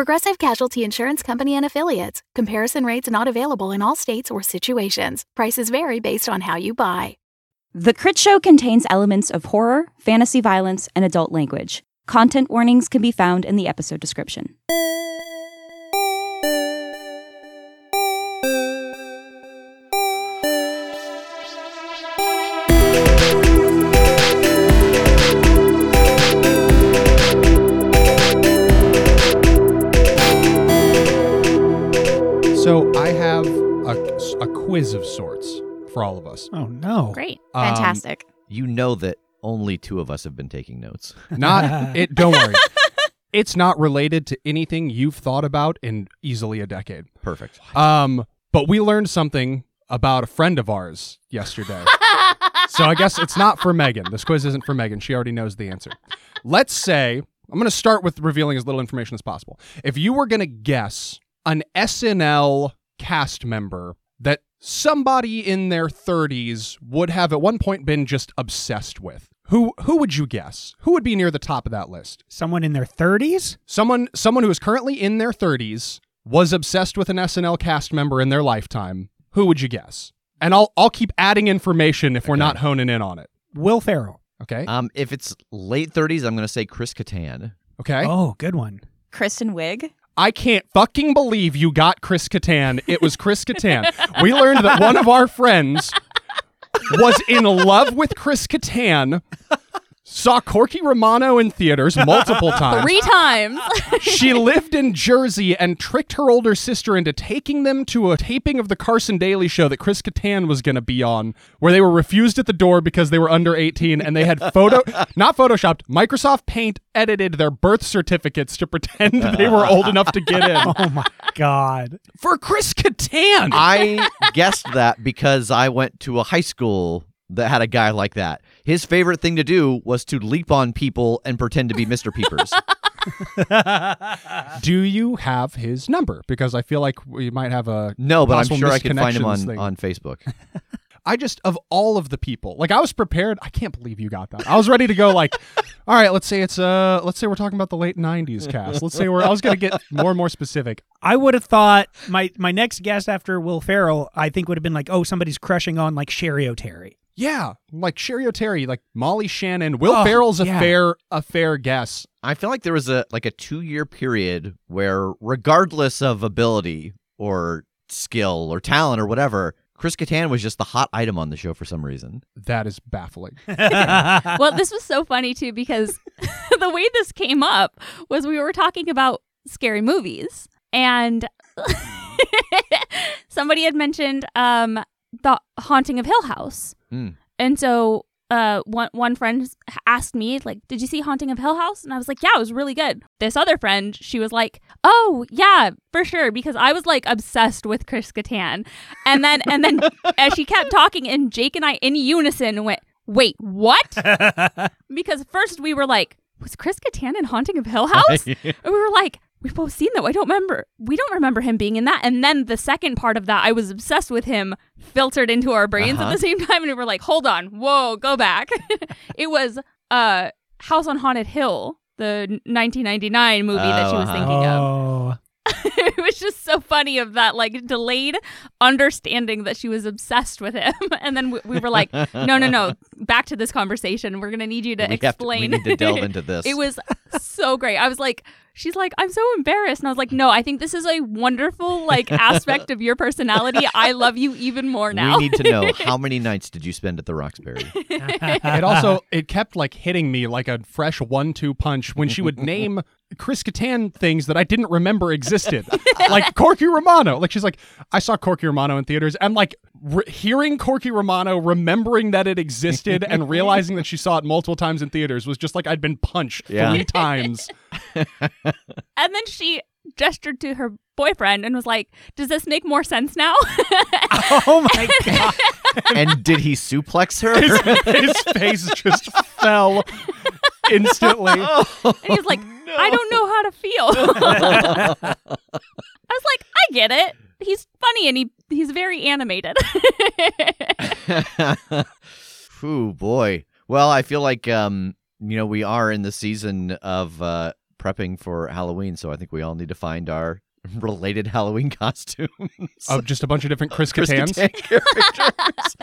Progressive Casualty Insurance Company and Affiliates. Comparison rates not available in all states or situations. Prices vary based on how you buy. The Crit Show contains elements of horror, fantasy violence, and adult language. Content warnings can be found in the episode description. Quiz of sorts for all of us. Oh no. Great. Um, Fantastic. You know that only two of us have been taking notes. Not it. Don't worry. It's not related to anything you've thought about in easily a decade. Perfect. Um, but we learned something about a friend of ours yesterday. so I guess it's not for Megan. This quiz isn't for Megan. She already knows the answer. Let's say I'm going to start with revealing as little information as possible. If you were going to guess an SNL cast member that somebody in their 30s would have at one point been just obsessed with, who who would you guess? Who would be near the top of that list? Someone in their 30s? Someone someone who is currently in their 30s was obsessed with an SNL cast member in their lifetime. Who would you guess? And I'll I'll keep adding information if we're not honing in on it. Will Ferrell. Okay? Um, if it's late 30s, I'm going to say Chris Kattan. Okay? Oh, good one. Kristen Wiig. I can't fucking believe you got Chris Kattan. It was Chris Kattan. We learned that one of our friends was in love with Chris Kattan. Saw Corky Romano in theaters multiple times. Three times. she lived in Jersey and tricked her older sister into taking them to a taping of the Carson Daly show that Chris Kattan was going to be on, where they were refused at the door because they were under 18 and they had photo, not photoshopped, Microsoft Paint edited their birth certificates to pretend they were old enough to get in. Oh my god. For Chris Kattan! I guessed that because I went to a high school that had a guy like that. His favorite thing to do was to leap on people and pretend to be Mr. Peepers. Do you have his number? Because I feel like we might have a no, but I'm sure I could find him on, thing. on Facebook. I just of all of the people, like I was prepared. I can't believe you got that. I was ready to go. Like, all right, let's say it's uh, let's say we're talking about the late '90s cast. Let's say we're. I was gonna get more and more specific. I would have thought my my next guest after Will Ferrell, I think would have been like, oh, somebody's crushing on like Cheri Oteri. Yeah, like Cheri Oteri, like Molly Shannon, Will Oh, Ferrell's a yeah. fair a fair guess. I feel like there was a like a two year period where, regardless of ability or skill or talent or whatever, Chris Kattan was just the hot item on the show for some reason. That is baffling. well, this was so funny too because the way this came up was we were talking about scary movies and somebody had mentioned um the haunting of Hill House. Mm. And so uh one one friend asked me like did you see haunting of hill house and i was like yeah it was really good this other friend she was like oh yeah for sure because i was like obsessed with chris Kattan. and then and then as she kept talking and jake and i in unison went wait what because first we were like was chris Kattan in haunting of hill house and we were like we've both seen that i don't remember we don't remember him being in that and then the second part of that i was obsessed with him filtered into our brains Uh-huh. at the same time and we were like hold on whoa go back it was uh house on haunted hill the 1999 movie that she was Oh, uh-huh. thinking of oh, it was just so funny of that like delayed understanding that she was obsessed with him and then we, we were like no no no back to this conversation we're gonna need you to we, have to, explain we need to delve into this. it was so great. I was like, she's like, I'm so embarrassed. And I was like, no, I think this is a wonderful like aspect of your personality. I love you even more now. We need to know how many nights did you spend at the Roxbury? it also it kept like hitting me like a fresh one-two punch when she would name Chris Kattan things that I didn't remember existed, like Corky Romano. Like she's like, I saw Corky Romano in theaters, and like re- hearing Corky Romano, remembering that it existed, and realizing that she saw it multiple times in theaters was just like I'd been punched Yeah. three times. and then she gestured to her boyfriend and was like, "Does this make more sense now?" Oh my god. and did he suplex her? His face just fell instantly. and he's like, "I don't know how to feel." I was like, "I get it. He's funny and he he's very animated." Ooh, boy. Well, I feel like um, you know, we are in the season of uh prepping for Halloween, so I think we all need to find our related Halloween costumes. Of just a bunch of different Chris Chris Kattans. Kattan characters.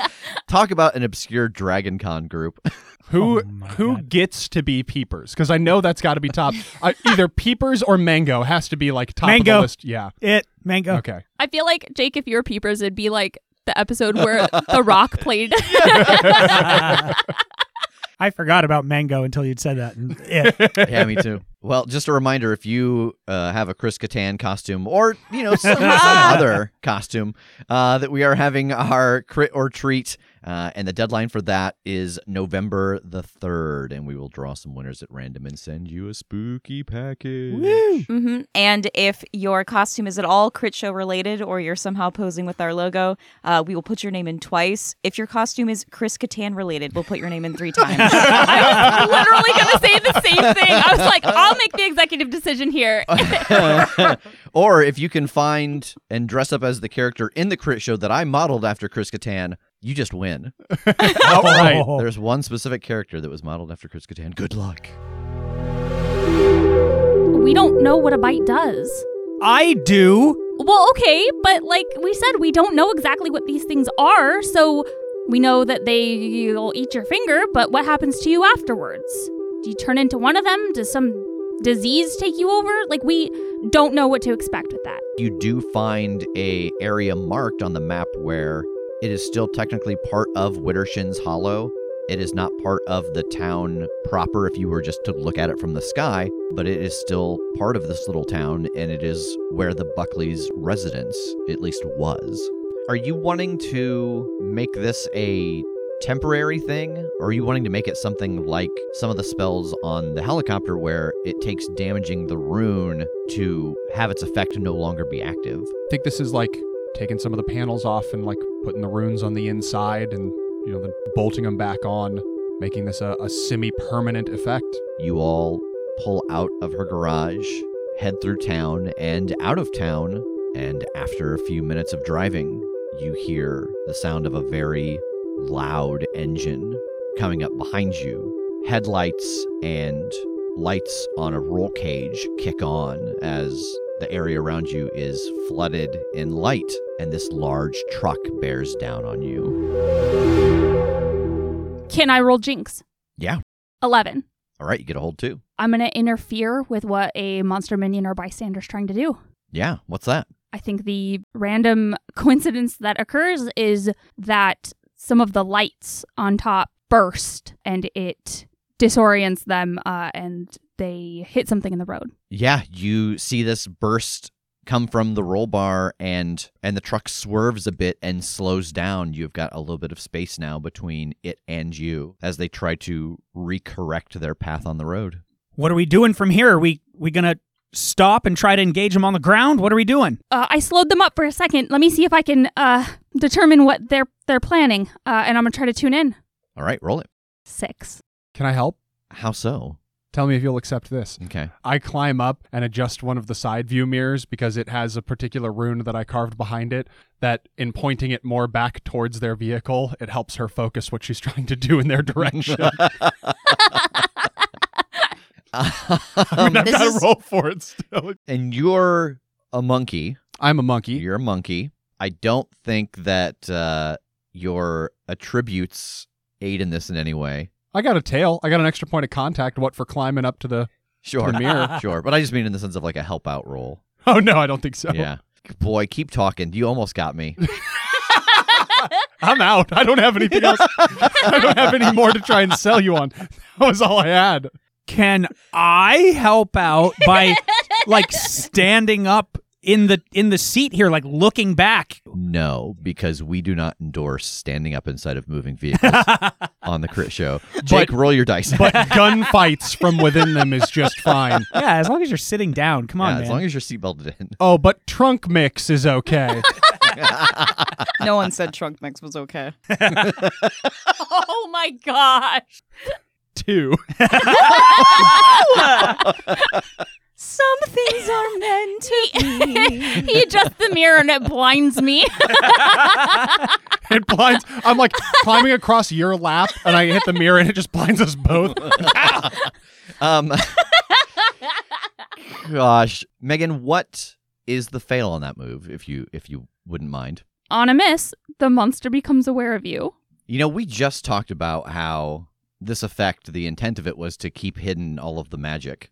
Talk about an obscure Dragon Con group. Who Oh who God. gets to be peepers? Because I know that's got to be top. uh, either peepers or mango has to be like top of Mango. the list. Yeah. It mango. Okay. I feel like Jake, if you were Peepers, it'd be like the episode where The Rock played. I forgot about mango until you'd said that. And it. yeah, me too. Well, just a reminder: if you uh, have a Chris Kattan costume, or you know some, some other costume, uh, that we are having our crit or treat, uh, and the deadline for that is November the third, and we will draw some winners at random and send you a spooky package. hmm And if your costume is at all crit show related or you're somehow posing with our logo, uh, we will put your name in twice. If your costume is Chris Kattan related, we'll put your name in three times. I was literally going to say the same thing. I was like, I'll make the executive decision here. or if you can find and dress up as the character in the crit show that I modeled after Chris Kattan, you just win. Outright. Oh. There's one specific character that was modeled after Chris Kattan. Good luck. we don't know what a bite does. I do. Well, okay, but like we said, we don't know exactly what these things are, so we know that they'll eat your finger, but what happens to you afterwards? Do you turn into one of them? Does some disease take you over? Like we don't know what to expect with that. you do find a area marked on the map where it is still technically part of Widdershin's Hollow. It is not part of the town proper if you were just to look at it from the sky, but it is still part of this little town and it is where the Buckley's residence at least was. Are you wanting to make this a temporary thing or are you wanting to make it something like some of the spells on the helicopter where it takes damaging the rune to have its effect no longer be active I think this is like taking some of the panels off and like putting the runes on the inside and you know then bolting them back on, making this a, a semi-permanent effect. you all pull out of her garage head through town and out of town and after a few minutes of driving you hear the sound of a very loud engine coming up behind you headlights and lights on a roll cage kick on as the area around you is flooded in light and this large truck bears down on you Can I roll jinx? yeah 11. all right you get a hold too I'm going to interfere with what a monster minion or bystander's trying to do. yeah what's that I think the random coincidence that occurs is that some of the lights on top burst and it disorients them uh, and they hit something in the road. Yeah, you see this burst come from the roll bar and and the truck swerves a bit and slows down. You've got a little bit of space now between it and you as they try to recorrect their path on the road. What are we doing from here? Are we we gonna stop and try to engage them on the ground? What are we doing? Uh, I slowed them up for a second. Let me see if I can uh, determine what they're they're planning, uh, and I'm gonna try to tune in. All right, roll it. Six. Can I help? How so? Tell me if you'll accept this. Okay. I climb up and adjust one of the side view mirrors because it has a particular rune that I carved behind it that in pointing it more back towards their vehicle, it helps her focus what she's trying to do in their direction. I mean, I've This got to is- roll for it still. and you're a monkey. I'm a monkey. You're a monkey. I don't think that uh, your attributes aid in this in any way. I got a tail. I got an extra point of contact. What for climbing up to the? Sure. The mirror. sure. But I just mean in the sense of like a help out role. Oh no, I don't think so. Yeah. Boy, keep talking. You almost got me. I'm out. I don't have anything else. I don't have any more to try and sell you on. That was all I had. Can I help out by like standing up in the in the seat here, like looking back? No, because we do not endorse standing up inside of moving vehicles. on the crit show. Jake, roll your dice. but gunfights from within them is just fine. Yeah, as long as you're sitting down. Come on, yeah, man. as long as you're seatbelted in. Oh, but trunk mix is okay. No one said trunk mix was okay. oh my gosh. Two. Some things are meant to be. he adjusts the mirror and it blinds me. It blinds. I'm like climbing across your lap, and I hit the mirror, and it just blinds us both. Um, gosh, Megan, what is the fail on that move? If you if you wouldn't mind. On a miss, the monster becomes aware of you. You know, we just talked about how this effect, the intent of it was to keep hidden all of the magic.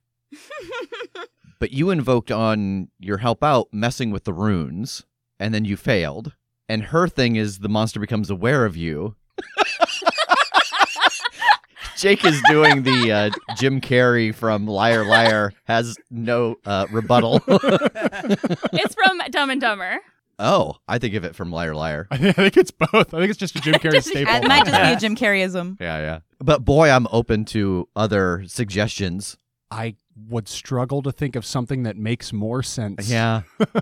But you invoked on your help out messing with the runes, and then you failed. And her thing is the monster becomes aware of you. Jake is doing the uh, Jim Carrey from Liar Liar has no uh, rebuttal. It's from Dumb and Dumber. oh, I think of it from Liar Liar. I think it's both. I think it's just a Jim Carrey staple. It might just be a Jim Carreyism. Yeah, yeah. But boy, I'm open to other suggestions. I would struggle to think of something that makes more sense. Yeah.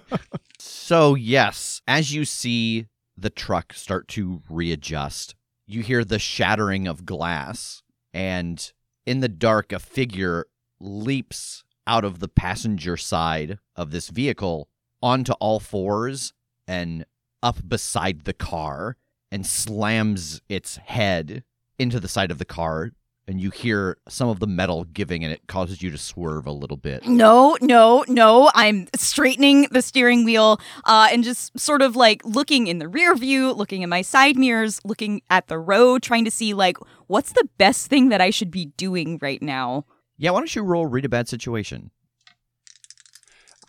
so, yes, as you see the truck start to readjust, you hear the shattering of glass, and in the dark, a figure leaps out of the passenger side of this vehicle onto all fours and up beside the car and slams its head into the side of the car. And you hear some of the metal giving, and it causes you to swerve a little bit. No, no, no. I'm straightening the steering wheel uh, and just sort of like looking in the rear view, looking in my side mirrors, looking at the road, trying to see like what's the best thing that I should be doing right now. Yeah, why don't you roll read a bad situation?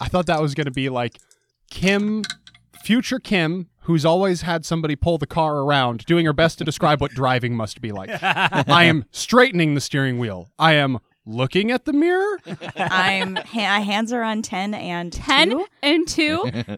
I thought that was going to be like Kim, future Kim, who's always had somebody pull the car around, doing her best to describe what driving must be like. I am straightening the steering wheel. I am looking at the mirror. I'm ha- hands are on ten and 10 two. and 2.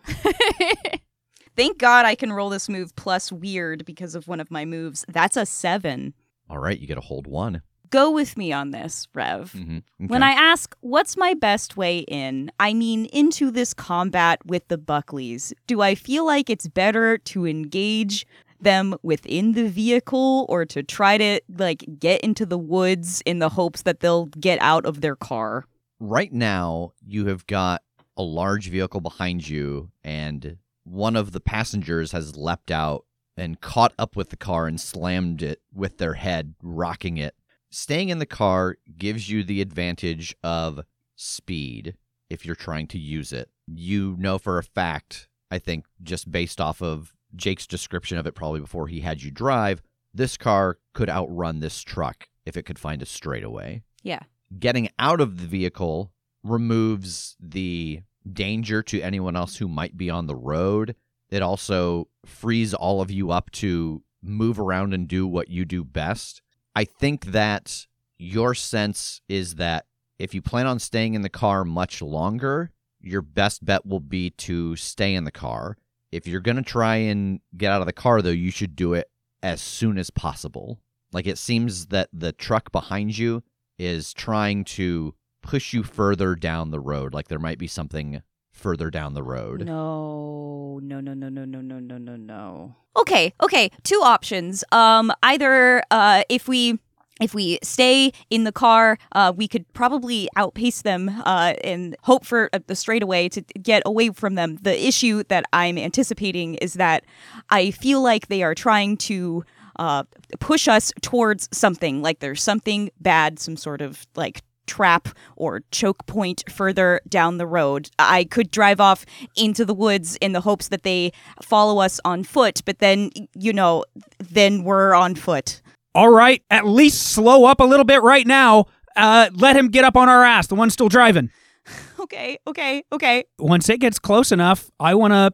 Thank God I can roll this move plus weird because of one of my moves. That's a seven. All right, you get a hold one. Go with me on this, Rev. Mm-hmm. When I ask, what's my best way in? I mean, into this combat with the Buckleys. Do I feel like it's better to engage them within the vehicle or to try to, like, get into the woods in the hopes that they'll get out of their car? right now, you have got a large vehicle behind you, and one of the passengers has leapt out and caught up with the car and slammed it with their head, rocking it. Staying in the car gives you the advantage of speed if you're trying to use it. You know for a fact, I think, just based off of Jake's description of it probably before he had you drive, this car could outrun this truck if it could find a straightaway. Yeah. Getting out of the vehicle removes the danger to anyone else who might be on the road. It also frees all of you up to move around and do what you do best. I think that your sense is that if you plan on staying in the car much longer, your best bet will be to stay in the car. If you're going to try and get out of the car, though, you should do it as soon as possible. Like it seems that the truck behind you is trying to push you further down the road. Like there might be something further down the road. No, no, no, no, no, no, no, no, no, no. Okay, okay. Two options. Um, either uh, if we if we stay in the car, uh, we could probably outpace them uh, and hope for uh, the straightaway to get away from them. The issue that I'm anticipating is that I feel like they are trying to uh, push us towards something. Like there's something bad, some sort of like trap or choke point further down the road. I could drive off into the woods in the hopes that they follow us on foot, but then, you know, then we're on foot. All right, at least slow up a little bit right now. Uh, let him get up on our ass, the one still driving. Okay, okay, okay. Once it gets close enough, I want to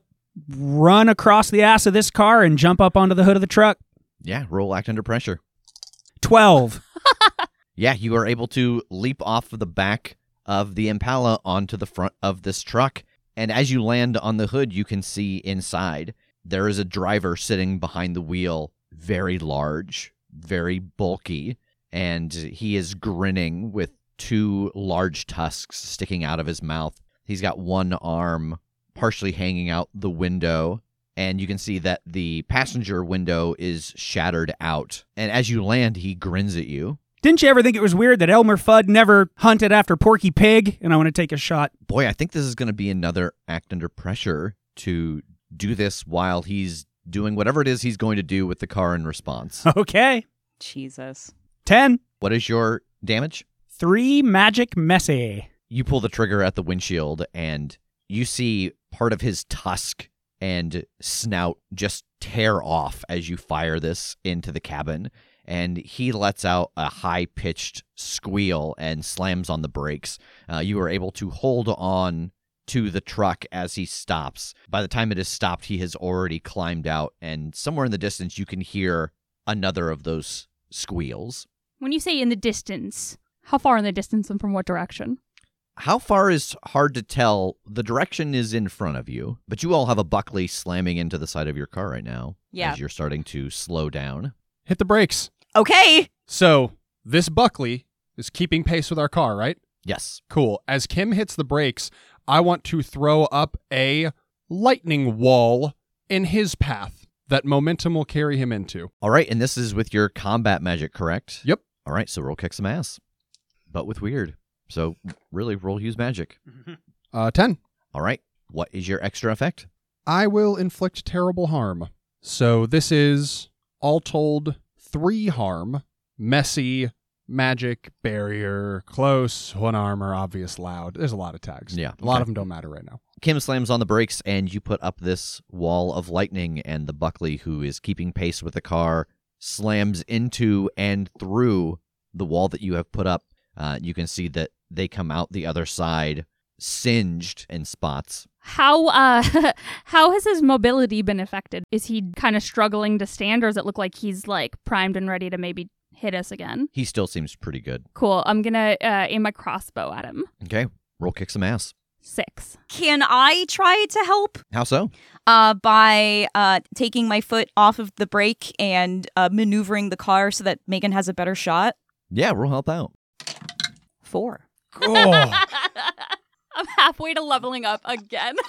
run across the ass of this car and jump up onto the hood of the truck. Yeah, roll act under pressure. 12. Yeah, you are able to leap off of the back of the Impala onto the front of this truck. And as you land on the hood, you can see inside there is a driver sitting behind the wheel, very large, very bulky, and he is grinning with two large tusks sticking out of his mouth. He's got one arm partially hanging out the window, and you can see that the passenger window is shattered out. And as you land, he grins at you. Didn't you ever think it was weird that Elmer Fudd never hunted after Porky Pig? And I want to take a shot. Boy, I think this is going to be another act under pressure to do this while he's doing whatever it is he's going to do with the car in response. Okay. Jesus. 10. what is your damage? Three magic messy. You pull the trigger at the windshield and you see part of his tusk and snout just tear off as you fire this into the cabin. And he lets out a high pitched squeal and slams on the brakes. Uh, you are able to hold on to the truck as he stops. By the time it is stopped, he has already climbed out, and somewhere in the distance, you can hear another of those squeals. When you say in the distance, how far in the distance and from what direction? How far is hard to tell. The direction is in front of you, but you all have a Buckley slamming into the side of your car right now. Yeah. As you're starting to slow down. Hit the brakes. Okay. So this Buckley is keeping pace with our car, right? Yes. Cool. As Kim hits the brakes, I want to throw up a lightning wall in his path that momentum will carry him into. All right, and this is with your combat magic, correct? Yep. All right, so roll kick some ass, but with weird. So really, roll use magic. Uh, 10. All right, what is your extra effect? I will inflict terrible harm. So this is, all told, three harm. Messy, magic, barrier, close, one armor, obvious, loud. There's a lot of tags. Yeah, A lot okay. of them don't matter right now. Kim slams on the brakes, and you put up this wall of lightning, and the Buckley, who is keeping pace with the car, slams into and through the wall that you have put up. Uh, you can see that they come out the other side, singed in spots. How uh how has his mobility been affected? Is he kind of struggling to stand or does it look like he's like primed and ready to maybe hit us again? He still seems pretty good. Cool. I'm going to uh, aim my crossbow at him. Okay, roll kick some ass. 6. Can I try to help? How so? Uh, by uh, taking my foot off of the brake and uh, maneuvering the car so that Megan has a better shot. Yeah, roll help out. Four. Oh. I'm halfway to leveling up again.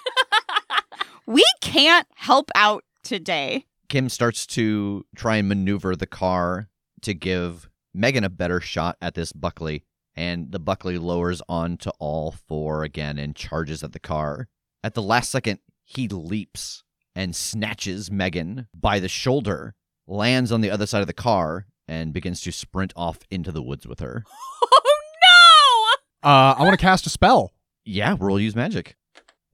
We can't help out today. Kim starts to try and maneuver the car to give Megan a better shot at this Buckley, and the Buckley lowers onto all four again and charges at the car. At the last second, he leaps and snatches Megan by the shoulder, lands on the other side of the car, and begins to sprint off into the woods with her. oh no! Uh, I want to cast a spell. Yeah, roll use magic.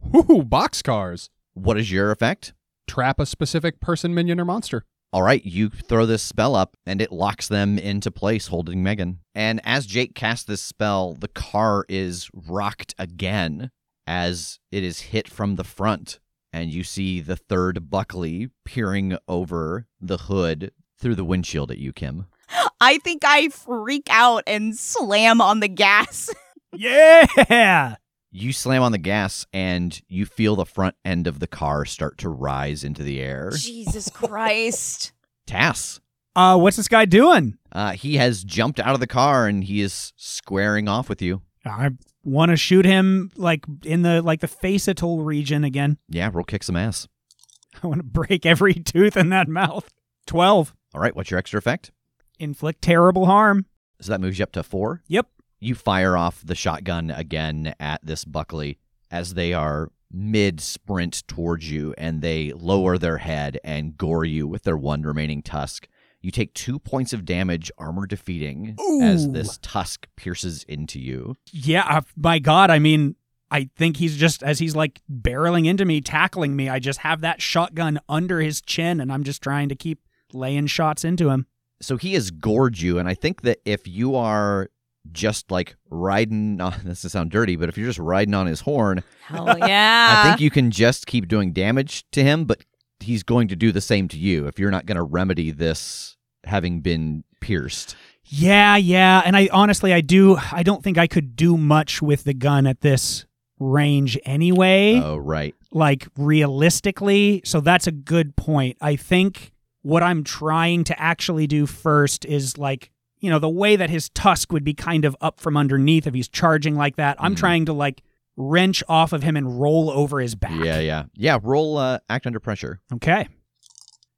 Woohoo, boxcars. What is your effect? Trap a specific person, minion, or monster. All right, you throw this spell up and it locks them into place holding Megan. And as Jake casts this spell, the car is rocked again as it is hit from the front. And you see the third Buckley peering over the hood through the windshield at you, Kim. I think I freak out and slam on the gas. yeah. You slam on the gas and you feel the front end of the car start to rise into the air. Jesus Christ. Tass. Uh, what's this guy doing? Uh, he has jumped out of the car and he is squaring off with you. I want to shoot him like in the like the facial region again. Yeah, roll kick some ass. I want to break every tooth in that mouth. 12. All right, what's your extra effect? Inflict terrible harm. So that moves you up to four. Yep. You fire off the shotgun again at this Buckley as they are mid sprint towards you and they lower their head and gore you with their one remaining tusk. You take two points of damage, armor defeating, as this tusk pierces into you. Yeah, uh, my God. I mean, I think he's just, as he's like barreling into me, tackling me, I just have that shotgun under his chin and I'm just trying to keep laying shots into him. So he has gored you, and I think that if you are just like riding on this to sound dirty, but if you're just riding on his horn, Hell yeah. I think you can just keep doing damage to him, but he's going to do the same to you if you're not going to remedy this having been pierced. Yeah, yeah. And I honestly, I do, I don't think I could do much with the gun at this range anyway. Oh, right. like realistically. So that's a good point. I think what I'm trying to actually do first is like, you know, the way that his tusk would be kind of up from underneath if he's charging like that. I'm Mhm. trying to like wrench off of him and roll over his back. Yeah, yeah. Yeah, roll uh, act under pressure. Okay.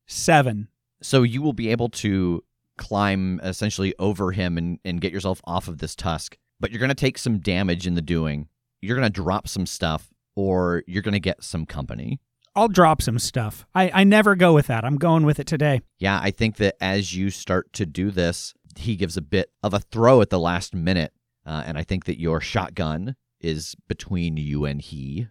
Seven. So you will be able to climb essentially over him and, and get yourself off of this tusk, but you're going to take some damage in the doing. You're going to drop some stuff or you're going to get some company. I'll drop some stuff. I, I never go with that. I'm going with it today. Yeah, I think that as you start to do this, he gives a bit of a throw at the last minute. Uh, and I think that your shotgun is between you and he.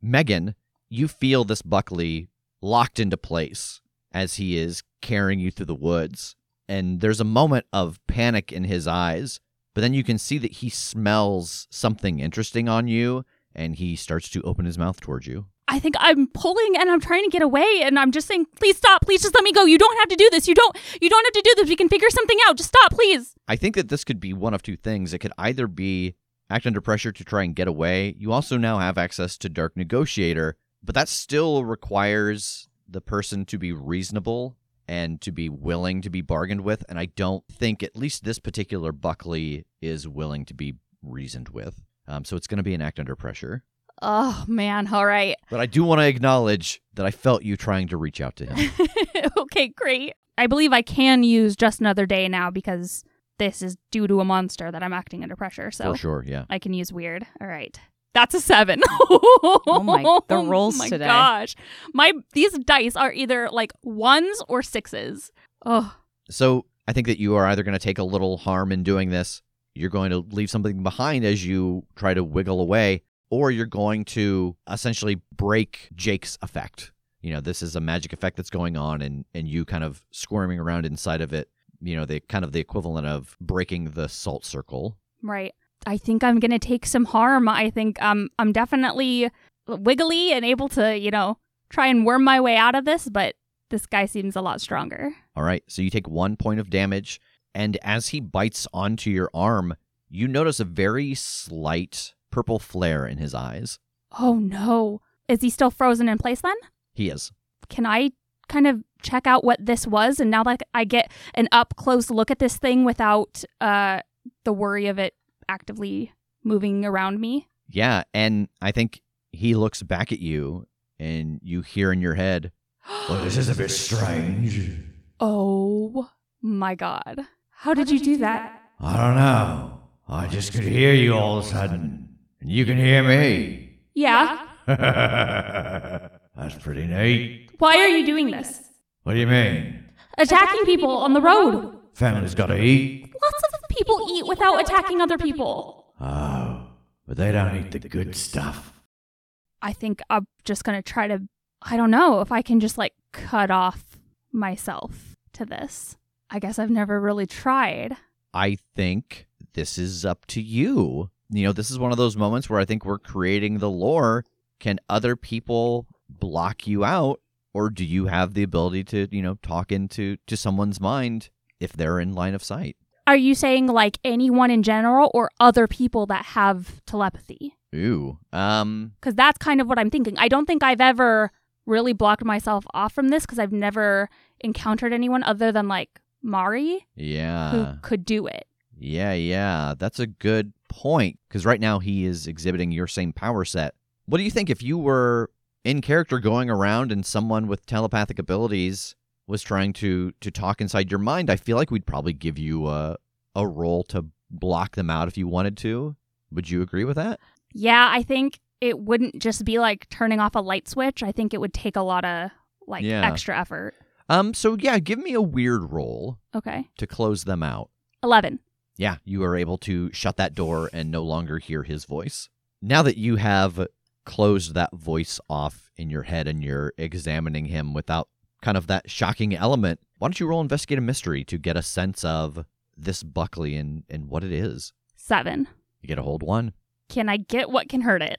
Megan, you feel this Buckley locked into place as he is carrying you through the woods. And there's a moment of panic in his eyes, but then you can see that he smells something interesting on you and he starts to open his mouth towards you. I think I'm pulling and I'm trying to get away and I'm just saying, please stop, please just let me go. You don't have to do this. You don't you don't have to do this. We can figure something out. Just stop, please. I think that this could be one of two things. It could either be act under pressure to try and get away. You also now have access to Dark Negotiator, but that still requires the person to be reasonable and to be willing to be bargained with. And I don't think at least this particular Buckley is willing to be reasoned with. Um, so it's going to be an act under pressure. Oh man, all right. But I do want to acknowledge that I felt you trying to reach out to him. okay, great. I believe I can use just another day now because this is due to a monster that I'm acting under pressure. So For sure, yeah. I can use weird. All right. That's a seven. oh my- the rolls oh my today. gosh. My these dice are either like ones or sixes. Oh, So I think that you are either going to take a little harm in doing this, you're going to leave something behind as you try to wiggle away, or you're going to essentially break Jake's effect. You know, this is a magic effect that's going on, and and you kind of squirming around inside of it. You know, the kind of the equivalent of breaking the salt circle. right. I think I'm gonna take some harm. I think um I'm definitely wiggly and able to, you know, try and worm my way out of this, but this guy seems a lot stronger. All right, so you take one point of damage, and as he bites onto your arm, you notice a very slight purple flare in his eyes. Oh no. Is he still frozen in place then? He is. can I kind of check out what this was? And now that I get an up close look at this thing without uh, the worry of it actively moving around me. Yeah, and I think he looks back at you and you hear in your head, Well, this is a bit strange. Oh my god. How did you do that? I don't know. I just could hear you all of a sudden. And you can hear me. Yeah. That's pretty neat. Why are you doing this? What do you mean? Attacking people on the road. Family's gotta eat. Lots of people eat without attacking other people. Oh, but they don't eat the good stuff. I think I'm just going to try to, I don't know if I can just like cut off myself to this. I guess I've never really tried. I think this is up to you. You know, this is one of those moments where I think we're creating the lore. Can other people block you out? Or do you have the ability to, you know, talk into to someone's mind if they're in line of sight? Are you saying like anyone in general or other people that have telepathy? Ooh. Um Because that's kind of what I'm thinking. I don't think I've ever really blocked myself off from this because I've never encountered anyone other than like Mari yeah. who could do it. Yeah, yeah, that's a good point. Because right now he is exhibiting your same power set. What do you think if you were in character going around and someone with telepathic abilities was trying to to talk inside your mind? I feel like we'd probably give you a a role to block them out if you wanted to. Would you agree with that? Yeah, I think it wouldn't just be like turning off a light switch. I think it would take a lot of like Yeah. extra effort. Um. So yeah, give me a weird roll Okay. to close them out. 11. Yeah, you are able to shut that door and no longer hear his voice. Now that you have closed that voice off in your head and you're examining him without kind of that shocking element, why don't you roll investigate a mystery to get a sense of this Buckley and, and what it is? 7. You get a hold one. Can I get what can hurt it?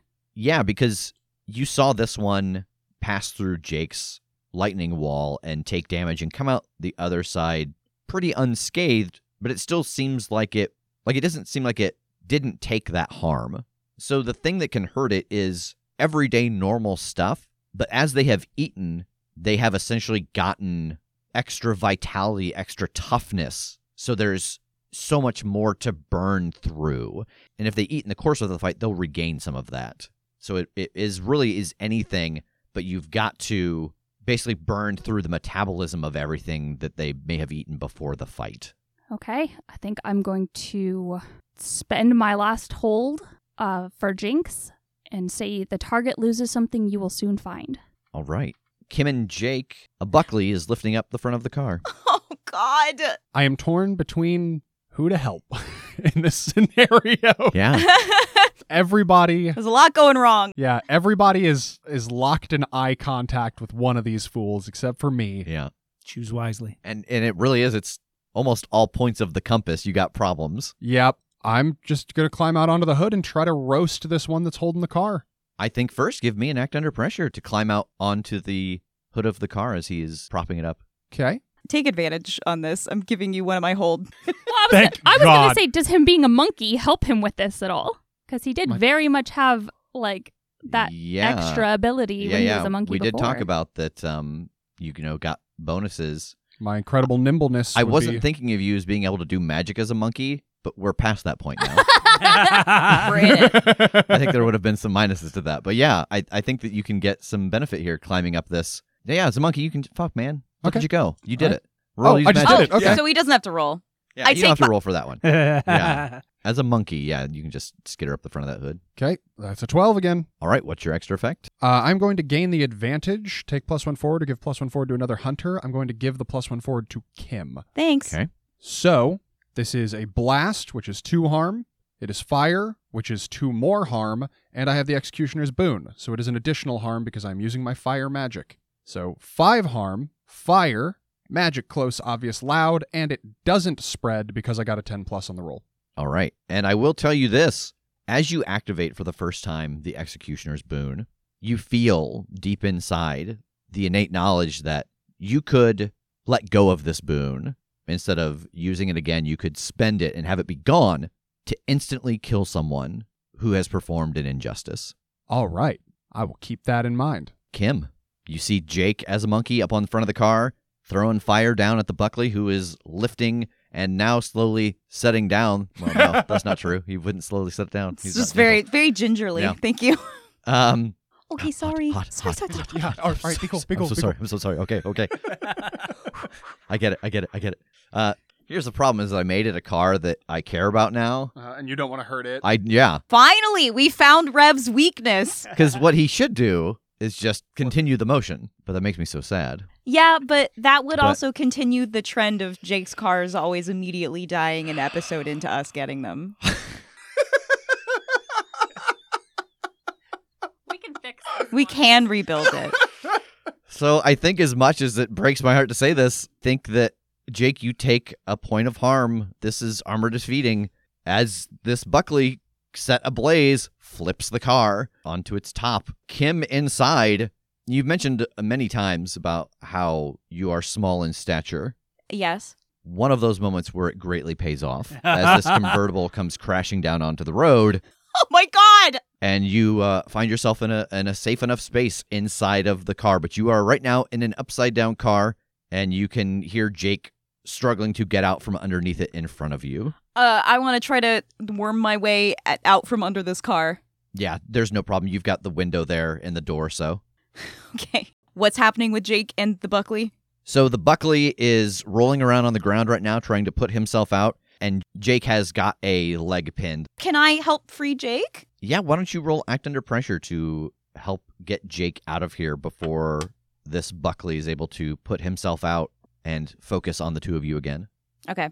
Yeah, because you saw this one pass through Jake's lightning wall and take damage and come out the other side pretty unscathed, but it still seems like it like it doesn't seem like it didn't take that harm. So the thing that can hurt it is everyday normal stuff, but as they have eaten, they have essentially gotten extra vitality, extra toughness. So there's so much more to burn through. And if they eat in the course of the fight, they'll regain some of that. So it, it is really is anything, but you've got to basically burn through the metabolism of everything that they may have eaten before the fight. Okay, I think I'm going to spend my last hold uh, for Jinx and say the target loses something you will soon find. All right. Kim and Jake, a Buckley is lifting up the front of the car. Oh God. I am torn between who to help in this scenario. Yeah. Everybody There's a lot going wrong. Yeah, everybody is is locked in eye contact with one of these fools except for me. yeah. Choose wisely. And and it really is it's almost all points of the compass you got problems. Yep. I'm just going to climb out onto the hood and try to roast this one that's holding the car. I think first give me an act under pressure to climb out onto the hood of the car as he is propping it up. Okay. Take advantage on this. I'm giving you one of my hold. Well, I was, Thank gonna, I was gonna God. say, does him being a monkey help him with this at all? Because he did My- very much have like that yeah. extra ability Yeah, when he yeah. was a monkey we did talk before. about that um you know got bonuses. My incredible nimbleness. I would wasn't be- thinking of you as being able to do magic as a monkey, but we're past that point now. I think there would have been some minuses to that. But yeah, I, I think that you can get some benefit here climbing up this. Yeah, as a monkey, you can fuck, man. Look Okay. at you go. You did All right. it. Roll Oh, use I just magic. did it. Okay. Oh, so he doesn't have to roll. Yeah, I you don't have take to roll for that one. yeah. As a monkey, yeah, you can just skitter up the front of that hood. Okay, that's a 12 again. All right, what's your extra effect? Uh, I'm going to gain the advantage, take plus one forward to give plus one forward to another hunter. I'm going to give the plus one forward to Kim. Thanks. Okay. So this is a blast, which is two harm. It is fire, which is two more harm, and I have the executioner's boon, so it is an additional harm because I'm using my fire magic. So five harm, fire, magic close, obvious loud, and it doesn't spread because I got a 10 plus on the roll. All right. And I will tell you this as you activate for the first time the Executioner's Boon, you feel deep inside the innate knowledge that you could let go of this boon. Instead of using it again, you could spend it and have it be gone to instantly kill someone who has performed an injustice. All right, I will keep that in mind. Kim, you see Jake as a monkey up on the front of the car, throwing fire down at the Buckley, who is lifting and now slowly setting down. Well, no, that's not true. He wouldn't slowly set it down. It's He's just not nimble. very, very gingerly. Yeah. Thank you. Um, Okay, sorry. hot, sorry, hot, sorry, hot, sorry. Yeah, all right, all right, be cool, be cool, I'm so be sorry. cool. I'm so sorry. Okay, okay. I get it. I get it. I get it. Uh, here's the problem: is I made it a car that I care about now. Uh, and you don't want to hurt it. I yeah, Finally, we found Rev's weakness. because what he should do is just continue the motion. But that makes me so sad. Yeah, but that would But- also continue the trend of Jake's cars always immediately dying an episode into us getting them. We can fix this. We can rebuild it. So I think, as much as it breaks my heart to say this, think that Jake, you take a point of harm. This is armor defeating. As this Buckley set ablaze, flips the car onto its top. Kim inside. You've mentioned many times about how you are small in stature. Yes. One of those moments where it greatly pays off as this convertible comes crashing down onto the road, Oh my god! and you uh, find yourself in a in a safe enough space inside of the car. But you are right now in an upside down car, and you can hear Jake struggling to get out from underneath it in front of you. Uh, I want to try to worm my way at, out from under this car. Yeah, there's no problem. You've got the window there and the door, so. Okay. What's happening with Jake and the Buckley? So the Buckley is rolling around on the ground right now, trying to put himself out, and Jake has got a leg pinned. Can I help free Jake? Yeah, why don't you roll act under pressure to help get Jake out of here before this Buckley is able to put himself out and focus on the two of you again? Okay.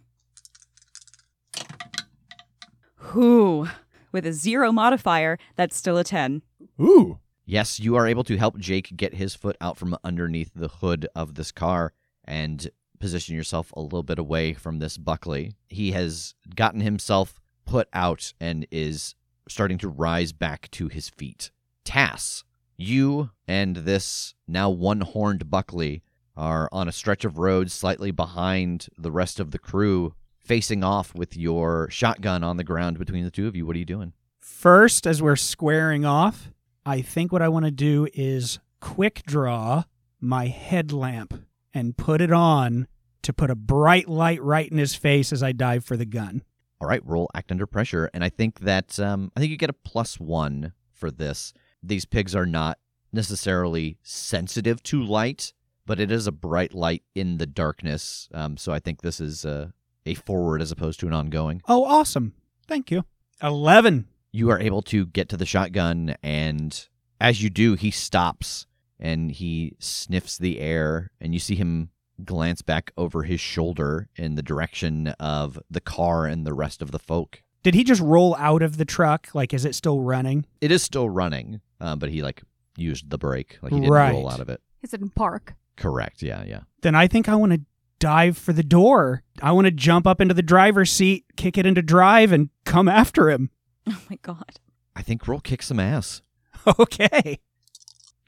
Whew. With a zero modifier, that's still a 10. Ooh. Yes, you are able to help Jake get his foot out from underneath the hood of this car and position yourself a little bit away from this Buckley. He has gotten himself put out and is starting to rise back to his feet. Tass, you and this now one horned Buckley are on a stretch of road slightly behind the rest of the crew, facing off with your shotgun on the ground between the two of you. What are you doing? First, as we're squaring off, I think what I want to do is quick draw my headlamp and put it on to put a bright light right in his face as I dive for the gun. All right, roll act under pressure, and I think that um, I think you get a plus one for this. These pigs are not necessarily sensitive to light, but it is a bright light in the darkness. Um, so I think this is uh, a forward as opposed to an ongoing. Oh, awesome. Thank you. 11. You are able to get to the shotgun, and as you do, he stops and he sniffs the air, and you see him glance back over his shoulder in the direction of the car and the rest of the folk. Did he just roll out of the truck? Like, is it still running? It is still running, uh, but he like used the brake, like he didn't Right. roll out of it. Is it in park? Correct. Yeah, yeah. Then I think I want to dive for the door. I want to jump up into the driver's seat, kick it into drive, and come after him. Oh my god. I think roll kick some ass. Okay.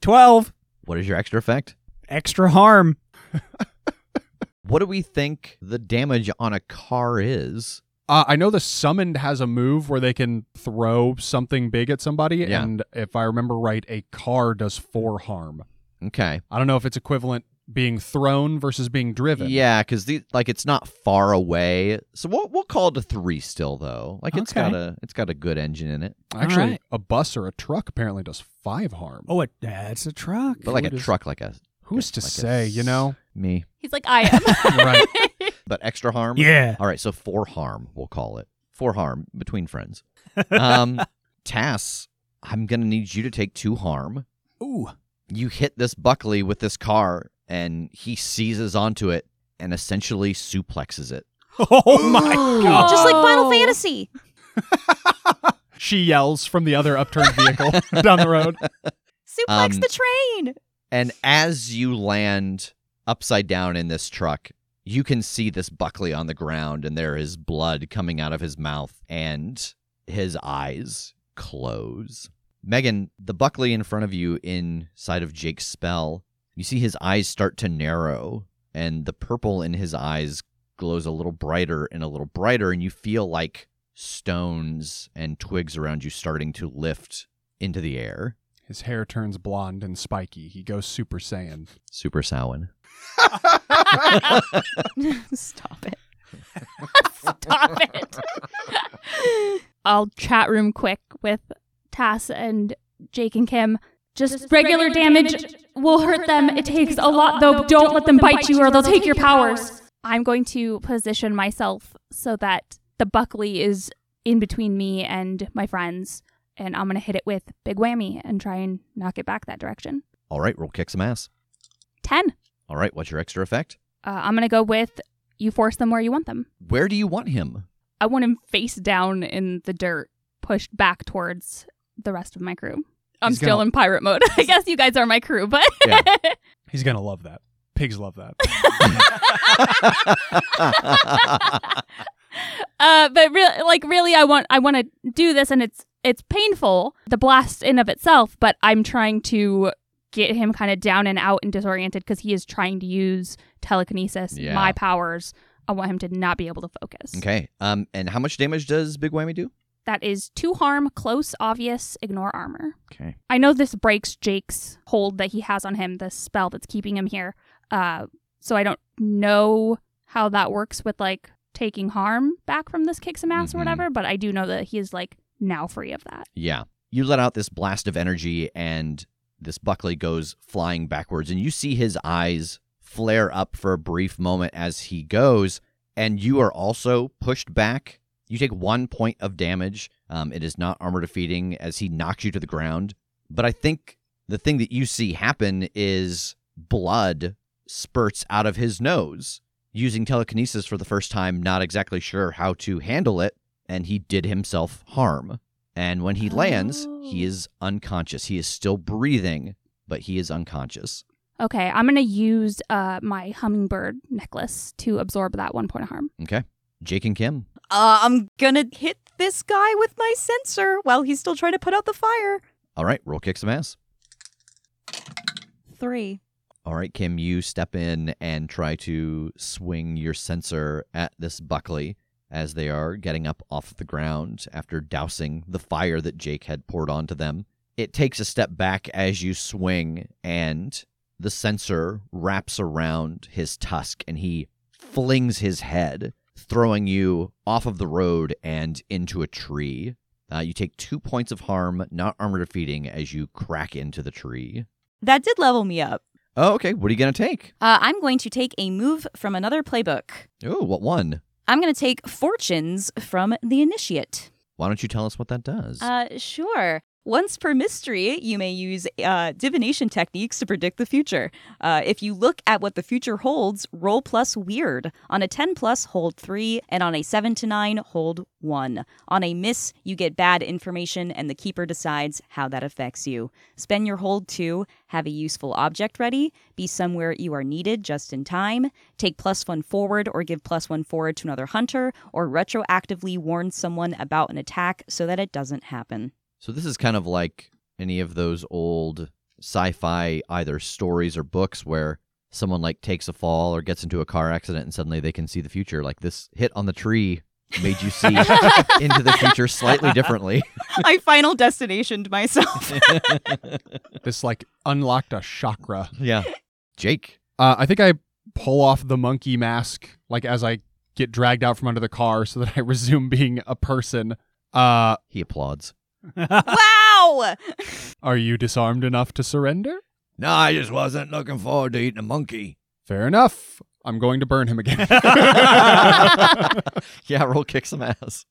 12. What is your extra effect? Extra harm. What do we think the damage on a car is? Uh, I know the summoned has a move where they can throw something big at somebody, Yeah. and if I remember right, a car does four harm. Okay. I don't know if it's equivalent being thrown versus being driven. Yeah, because the like it's not far away, so we'll we'll call it a three still though. Like it's Okay. got a it's got a good engine in it, Actually, Alright. a bus or a truck apparently does five harm. Oh, it, that's a truck. but like a What is- truck, like a Who's to like a say, you know? me, He's like, I am. right. but extra harm. Yeah. All right, so four harm, we'll call it four harm between friends. Um, Tass, I'm gonna need you to take two harm. Ooh. You hit this Buckley with this car, and he seizes onto it and essentially suplexes it. Oh my god. Just like Final. Fantasy. She yells from the other upturned vehicle down the road. Suplex Um, the train. And as you land upside down in this truck, you can see this Buckley on the ground, and there is blood coming out of his mouth, and his eyes close. Megan, the Buckley in front of you inside of Jake's spell, you see his eyes start to narrow, and the purple in his eyes glows a little brighter and a little brighter, and you feel like stones and twigs around you starting to lift into the air. His hair turns blonde and spiky. He goes Super Saiyan. Super Saiyan. Stop it. Stop it. I'll chat room quick with Tass and Jake and Kim. Just, regular, damage will hurt them. It takes a lot, though. Don't let them bite you or they'll take your powers. I'm going to position myself so that the Buckley is in between me and my friends, and I'm going to hit it with Big Whammy and try and knock it back that direction. All right, roll kick some ass. 10. All right, what's your extra effect? Uh, I'm going to go with you force them where you want them. Where do you want him? I want him face down in the dirt, pushed back towards the rest of my crew. I'm He's still gonna- in pirate mode. I guess you guys are my crew, but Yeah. He's going to love that. Pigs love that. uh, but really, like really, I want I want to do this, and it's it's painful, the blast in of itself. But I'm trying to get him kind of down and out and disoriented because he is trying to use telekinesis, Yeah. my powers. I want him to not be able to focus. okay. Um, and how much damage does Big Whammy do? That is two harm, close, obvious, ignore armor. Okay. I know this breaks Jake's hold that he has on him, the spell that's keeping him here. Uh, so I don't know how that works with like taking harm back from this kick some ass Mhm. or whatever, but I do know that he is like now free of that. Yeah. You let out this blast of energy, and this Buckley goes flying backwards, and you see his eyes flare up for a brief moment as he goes, and you are also pushed back. You take one point of damage. Um, it is not armor defeating as he knocks you to the ground. But I think the thing that you see happen is blood spurts out of his nose. Using telekinesis for the first time, not exactly sure how to handle it, and he did himself harm. And when he lands, he Oh. is unconscious. He is still breathing, but he is unconscious. Okay, I'm gonna use uh, my hummingbird necklace to absorb that one point of harm. Okay. Jake and Kim. Uh, I'm gonna hit this guy with my censer while he's still trying to put out the fire. All right, roll kick some ass. Three. All right, Kim, you step in and try to swing your censer at this Buckley as they are getting up off the ground after dousing the fire that Jake had poured onto them. It takes a step back as you swing, and the censer wraps around his tusk and he flings his head, throwing you off of the road and into a tree. Uh, you take two points of harm, not armor defeating, as you crack into the tree. That did level me up. Oh, okay. What are you going to take? Uh, I'm going to take a move from another playbook. Oh, what one? I'm going to take Fortunes from the Initiate. Why don't you tell us what that does? Uh, sure. Once per mystery, you may use uh, divination techniques to predict the future. Uh, if you look at what the future holds, roll plus weird. On a 10 plus, hold 3, and on a 7 to 9, hold 1. On a miss, you get bad information, and the keeper decides how that affects you. Spend your hold 2, have a useful object ready, be somewhere you are needed just in time, take plus 1 forward or give plus 1 forward to another hunter, or retroactively warn someone about an attack so that it doesn't happen. So this is kind of like any of those old sci-fi either stories or books where someone like takes a fall or gets into a car accident and suddenly they can see the future. Like this hit on the tree made you see into the future slightly differently. I final destinationed myself. This like unlocked a chakra. yeah. Jake. Uh, I think I pull off the monkey mask like as I get dragged out from under the car so that I resume being a person. Uh, He applauds. Wow! are you disarmed enough to surrender? No, I just wasn't looking forward to eating a monkey. Fair enough. I'm going to burn him again. yeah, roll kick some ass.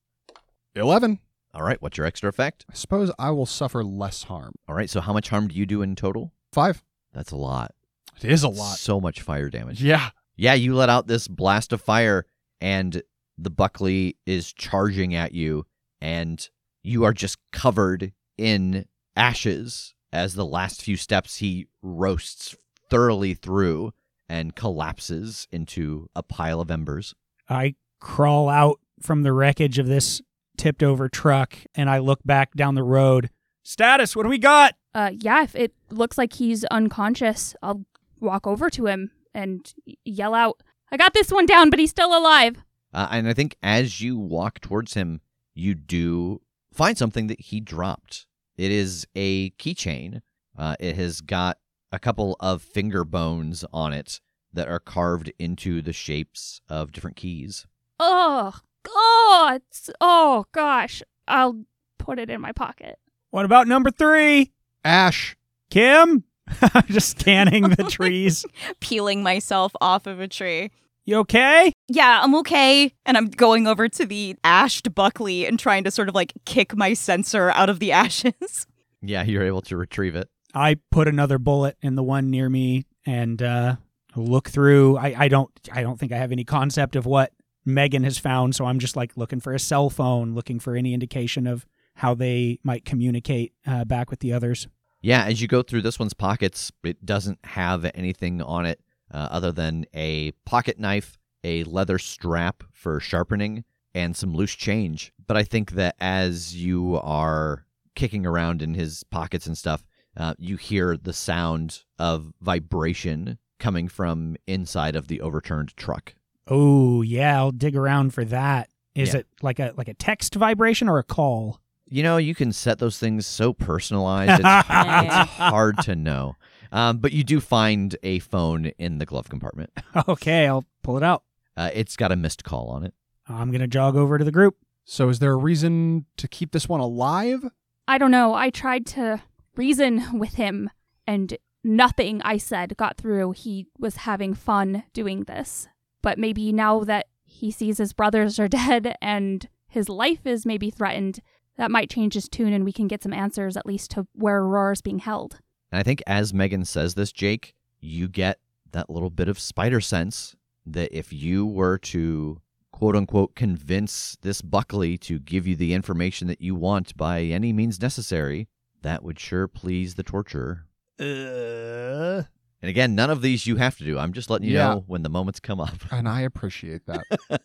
11. All right, what's your extra effect? I suppose I will suffer less harm. All right, so how much harm do you do in total? 5. That's a lot. It is a lot. So much fire damage. Yeah. Yeah, you let out this blast of fire, and the Buckley is charging at you, and you are just covered in ashes as the last few steps he roasts thoroughly through and collapses into a pile of embers. I crawl out from the wreckage of this tipped over truck and I look back down the road. Status, what do we got? Uh, yeah, if it looks like he's unconscious, I'll walk over to him and y- yell out, I got this one down, but he's still alive. Uh, and I think as you walk towards him, you do find something that he dropped. It is a keychain. Uh, it has got a couple of finger bones on it that are carved into the shapes of different keys. Oh, oh, oh gosh. I'll put it in my pocket. What about number three? Ash. Kim? I'm just scanning the trees. Peeling myself off of a tree. You okay? Yeah, I'm okay. And I'm going over to the ashed Buckley and trying to sort of like kick my censer out of the ashes. Yeah, you're able to retrieve it. I put another bullet in the one near me and uh, look through. I, I don't I don't think I have any concept of what Megan has found, so I'm just like looking for a cell phone, looking for any indication of how they might communicate uh, back with the others. Yeah, as you go through this one's pockets, it doesn't have anything on it uh, other than a pocket knife, a leather strap for sharpening, and some loose change. But I think that as you are kicking around in his pockets and stuff, uh, you hear the sound of vibration coming from inside of the overturned truck. Oh yeah, I'll dig around for that. Is Yeah. it like a like a text vibration or a call? You know, you can set those things so personalized, it's, it's hard to know. Um, but you do find a phone in the glove compartment. okay, I'll pull it out. Uh, it's got a missed call on it. I'm gonna jog over to the group. So is there a reason to keep this one alive? I don't know. I tried to reason with him, and nothing I said got through. He was having fun doing this. But maybe now that he sees his brothers are dead and his life is maybe threatened, that might change his tune and we can get some answers at least to where Aurora's being held. And I think as Megan says this, Jake, you get that little bit of spider sense that if you were to quote unquote convince this Buckley to give you the information that you want by any means necessary, that would sure please the torturer. Uh, And again, none of these you have to do. I'm just letting you Yeah. know when the moments come up. and I appreciate that.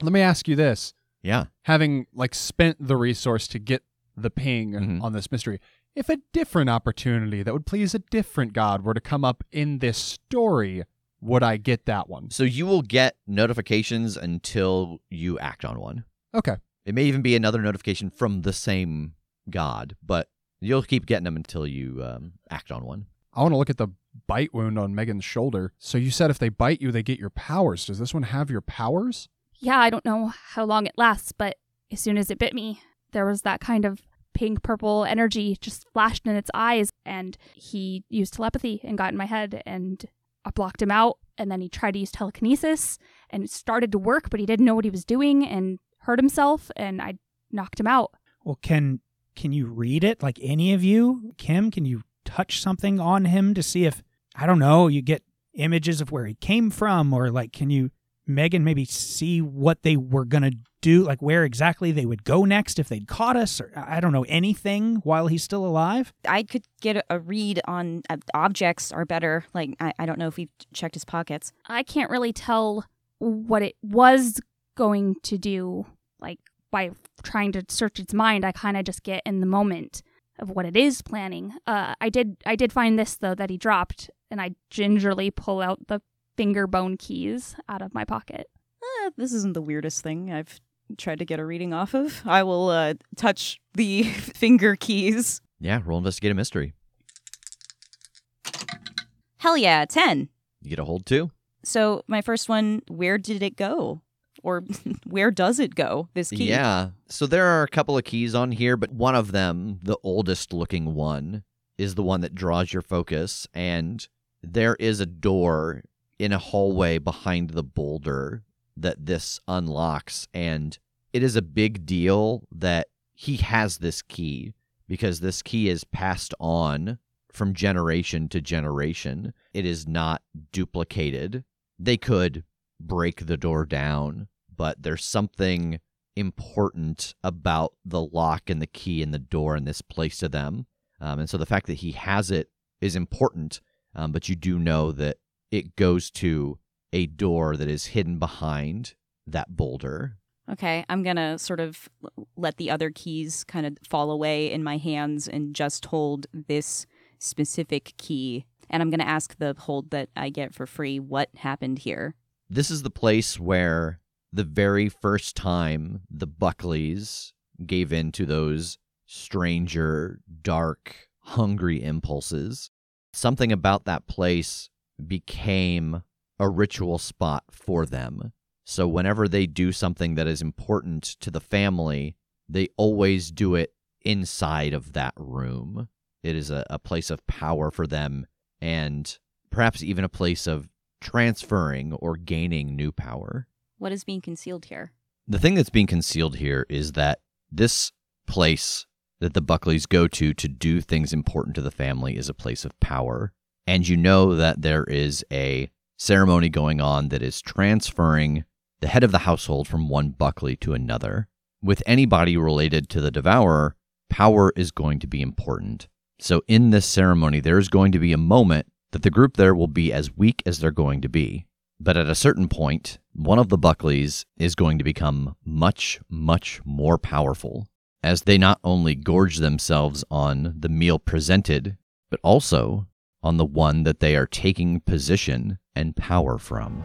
Let me ask you this. yeah. Having like spent the resource to get the ping Mhm. on this mystery, if a different opportunity that would please a different god were to come up in this story, would I get that one? So you will get notifications until you act on one. Okay. It may even be another notification from the same god, but you'll keep getting them until you um, act on one. I want to look at the bite wound on Megan's shoulder. So you said if they bite you, they get your powers. Does this one have your powers? Yeah, I don't know how long it lasts, but as soon as it bit me, there was that kind of pink purple energy just flashed in its eyes, and he used telepathy and got in my head, and I blocked him out. And then he tried to use telekinesis, and it started to work, but he didn't know what he was doing and hurt himself, and I knocked him out. Well, can can you read it? Like any of you, Kim, can you touch something on him to see if I don't know, you get images of where he came from, or like can you Megan maybe see what they were gonna do, like where exactly they would go next if they'd caught us, or I don't know anything while he's still alive. I could get a, a read on uh, objects are better. Like I, I don't know if we've checked his pockets. I can't really tell what it was going to do. Like by trying to search its mind, I kind of just get in the moment of what it is planning. Uh, I did I did find this though that he dropped, and I gingerly pull out the finger bone keys out of my pocket. Eh, this isn't the weirdest thing I've tried to get a reading off of. I will uh, touch the finger keys. Yeah, roll investigate a mystery. Hell yeah, 10. You get a hold too. So, my first one, where did it go? Or where does it go, this key? Yeah. So there are a couple of keys on here, but one of them, the oldest looking one, is the one that draws your focus. And there is a door in a hallway behind the boulder that this unlocks. And it is a big deal that he has this key because this key is passed on from generation to generation. It is not duplicated. They could break the door down, but there's something important about the lock and the key and the door and this place to them. Um, and so the fact that he has it is important, um, but you do know that it goes to a door that is hidden behind that boulder. Okay, I'm gonna sort of let the other keys kind of fall away in my hands and just hold this specific key. And I'm gonna ask the hold that I get for free what happened here. This is the place where the very first time the Buckleys gave in to those stranger, dark, hungry impulses, something about that place became a ritual spot for them. So whenever they do something that is important to the family, they always do it inside of that room. It is a, a place of power for them and perhaps even a place of transferring or gaining new power. What is being concealed here? The thing that's being concealed here is that this place that the Buckleys go to to do things important to the family is a place of power. And you know that there is a ceremony going on that is transferring the head of the household from one Buckley to another. With anybody related to the Devourer, power is going to be important. So, in this ceremony, there is going to be a moment that the group there will be as weak as they're going to be. But at a certain point, one of the Buckleys is going to become much, much more powerful as they not only gorge themselves on the meal presented, but also on the one that they are taking position and power from.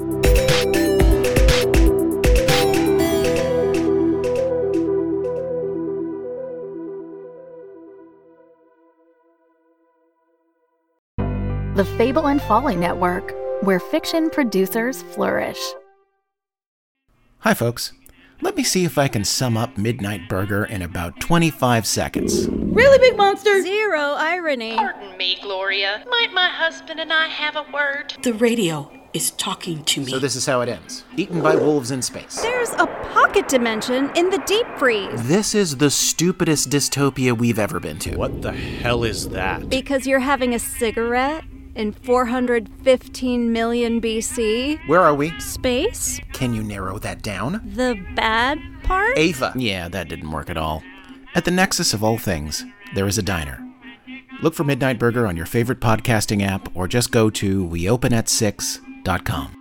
The Fable and Folly Network, where fiction producers flourish. Hi, folks. Let me see if I can sum up Midnight Burger in about 25 seconds. Really big monster. Zero irony. Pardon me, Gloria. Might my husband and I have a word? The radio is talking to me. So, this is how it ends eaten by wolves in space. There's a pocket dimension in the deep freeze. This is the stupidest dystopia we've ever been to. What the hell is that? Because you're having a cigarette? In 415 million BC? Where are we? Space? Can you narrow that down? The bad part? Ava. Yeah, that didn't work at all. At the nexus of all things, there is a diner. Look for Midnight Burger on your favorite podcasting app or just go to weopenat6.com.